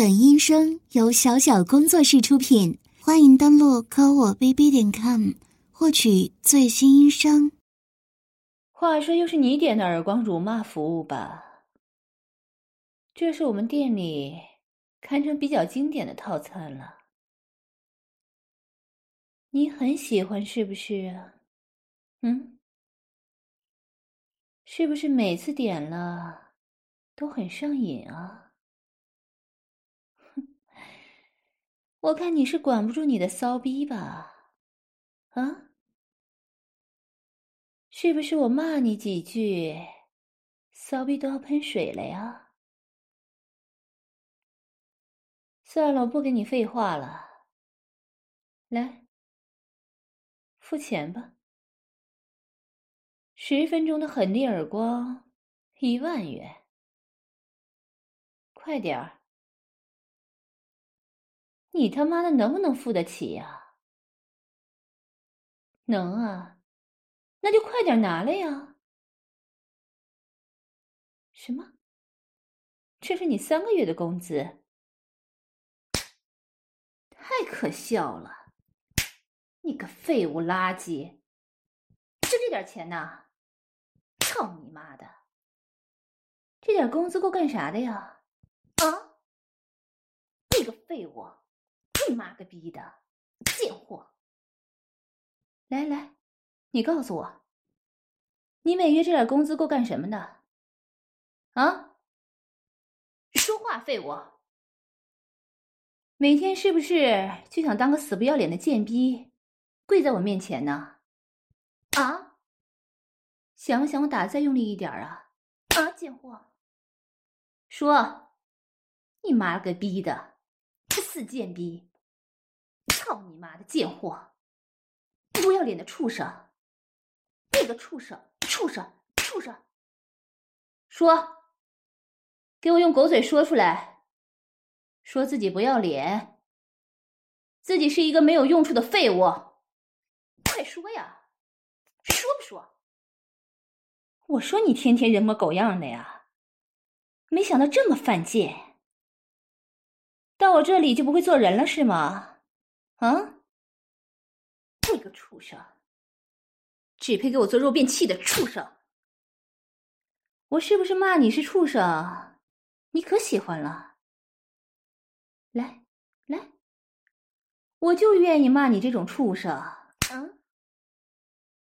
本音声由小小工作室出品，欢迎登录科我 bb 点 com 获取最新音声。话说，又是你点的耳光辱骂服务吧？这是我们店里堪称比较经典的套餐了，你很喜欢是不是？嗯，是不是每次点了都很上瘾啊？我看你是管不住你的骚逼吧？啊？是不是我骂你几句，骚逼都要喷水了呀？算了，我不跟你废话了。来，付钱吧。十分钟的狠厉耳光，一万元。快点儿！你他妈的能不能付得起呀？能啊，那就快点拿来呀！什么？这是你三个月的工资？太可笑了！你个废物垃圾！就这点钱呐？操你妈的！这点工资够干啥的呀？啊！你个废物！你妈个逼的，贱货！来来，你告诉我，你每月这点工资够干什么的？啊？说话，废物！每天是不是就想当个死不要脸的贱逼，跪在我面前呢？啊？想不想我打再用力一点啊？啊，贱货！说，你妈个逼的，这死贱逼！操你妈的贱货！不要脸的畜生！那个畜生！畜生！畜生！说，给我用狗嘴说出来，说自己不要脸，自己是一个没有用处的废物！快说呀，说不说？我说你天天人模狗样的呀，没想到这么犯贱，到我这里就不会做人了是吗？啊！这个畜生，只配给我做肉便器的畜生！我是不是骂你是畜生？你可喜欢了？来来，我就愿意骂你这种畜生！嗯，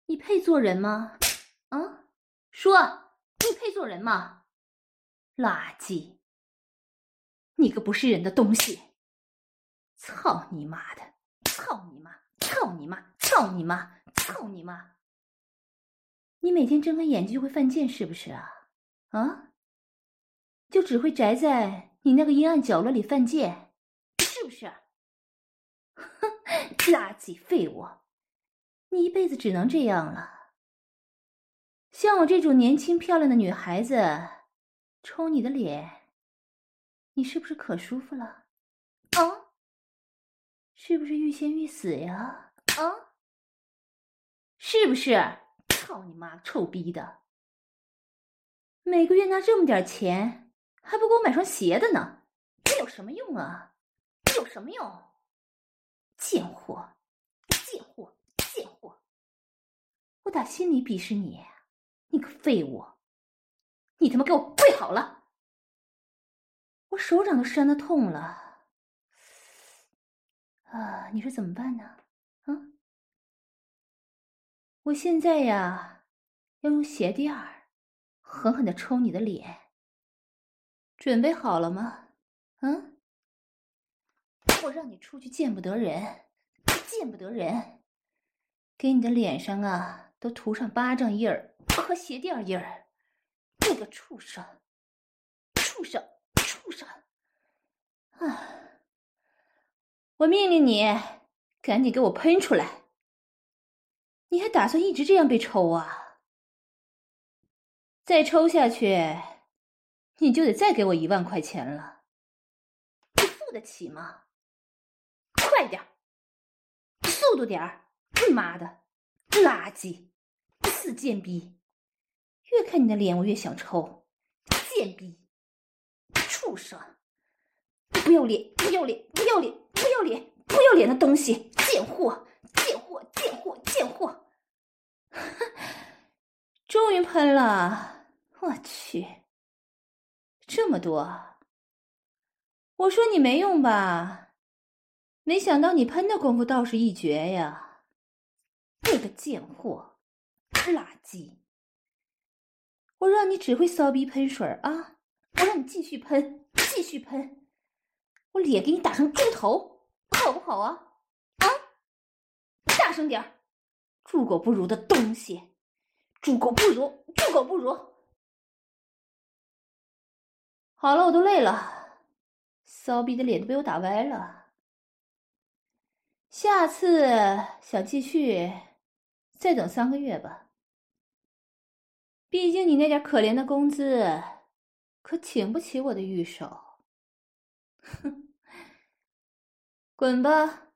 你配做人吗？啊，说，你配做人吗？垃圾！你个不是人的东西！操你妈的！操你妈！操你妈！操你妈！操你妈！你每天睁开眼睛就会犯贱是不是啊？啊？就只会宅在你那个阴暗角落里犯贱，是不是？哼，垃圾废物！你一辈子只能这样了。像我这种年轻漂亮的女孩子，抽你的脸，你是不是可舒服了？啊？是不是欲仙欲死呀？啊，是不是？操你妈，臭逼的！每个月拿这么点钱，还不给我买双鞋的呢？这有什么用啊？这有什么用？贱货，贱货，贱货！我打心里鄙视你，你个废物！你他妈给我跪好了！我手掌都扇的痛了。啊，你说怎么办呢？啊，我现在呀，要用鞋垫儿狠狠的抽你的脸，准备好了吗？嗯，我让你出去见不得人，见不得人，给你的脸上啊都涂上巴掌印儿和鞋垫印儿，你个畜生，畜生，畜生！啊！我命令你，赶紧给我喷出来！你还打算一直这样被抽啊？再抽下去，你就得再给我一万块钱了。你付得起吗？快点速度点儿！你妈的，垃圾，死贱逼！越看你的脸，我越想抽！贱逼，畜生，不要脸，不要脸，不要脸，不要脸，不要脸的东西，贱货，贱货，贱货，贱货！终于喷了，我去，这么多！我说你没用吧？没想到你喷的功夫倒是一绝呀！你个贱货，垃圾！我让你只会骚逼喷水啊！我让你继续喷，继续喷，我脸给你打成猪头，好不好啊？啊！大声点！猪狗不如的东西，猪狗不如，猪狗不如！好了，我都累了，骚逼的脸都被我打歪了。下次想继续，再等三个月吧。毕竟你那点可怜的工资，可请不起我的玉手。哼，滚吧！